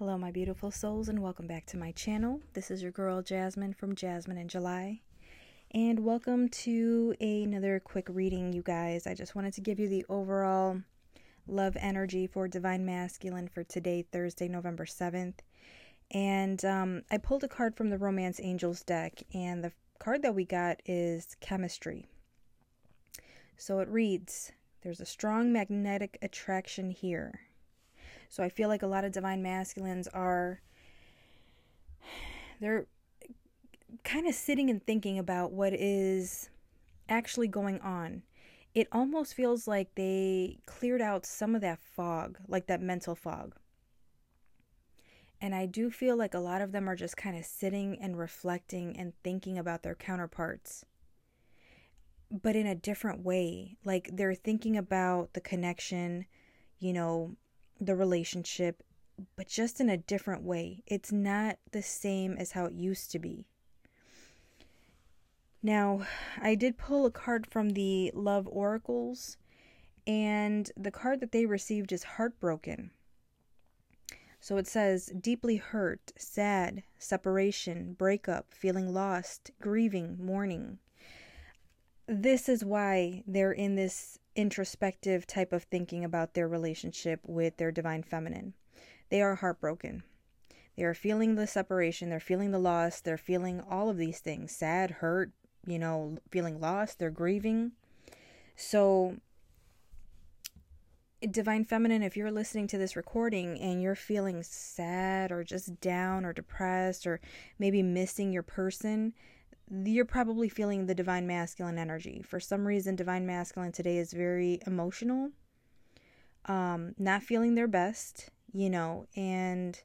Hello, my beautiful souls, and welcome back to my channel. This is your girl Jasmine from Jasmine in July. And welcome to another quick reading, you guys. I just wanted to give you the overall love energy for Divine Masculine for today, Thursday, November 7th. And um, I pulled a card from the Romance Angels deck, and the card that we got is Chemistry. So it reads There's a strong magnetic attraction here so I feel like a lot of divine masculines are they're kind of sitting and thinking about what is actually going on. It almost feels like they cleared out some of that fog, like that mental fog. And I do feel like a lot of them are just kind of sitting and reflecting and thinking about their counterparts, but in a different way. Like they're thinking about the connection, you know, the relationship, but just in a different way. It's not the same as how it used to be. Now, I did pull a card from the Love Oracles, and the card that they received is Heartbroken. So it says deeply hurt, sad, separation, breakup, feeling lost, grieving, mourning. This is why they're in this introspective type of thinking about their relationship with their divine feminine. They are heartbroken. They are feeling the separation, they're feeling the loss, they're feeling all of these things sad, hurt, you know, feeling lost, they're grieving. So, Divine Feminine, if you're listening to this recording and you're feeling sad or just down or depressed or maybe missing your person, you're probably feeling the divine masculine energy. For some reason, divine masculine today is very emotional, um, not feeling their best, you know, and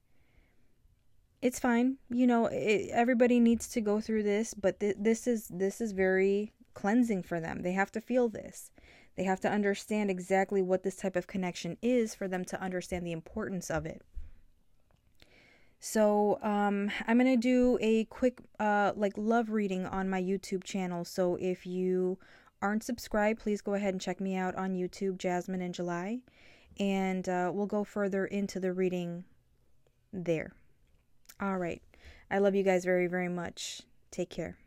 it's fine. You know, it, everybody needs to go through this, but th- this is this is very cleansing for them. They have to feel this. They have to understand exactly what this type of connection is for them to understand the importance of it. So um, I'm gonna do a quick uh, like love reading on my YouTube channel. So if you aren't subscribed, please go ahead and check me out on YouTube, Jasmine in July, and uh, we'll go further into the reading there. All right, I love you guys very very much. Take care.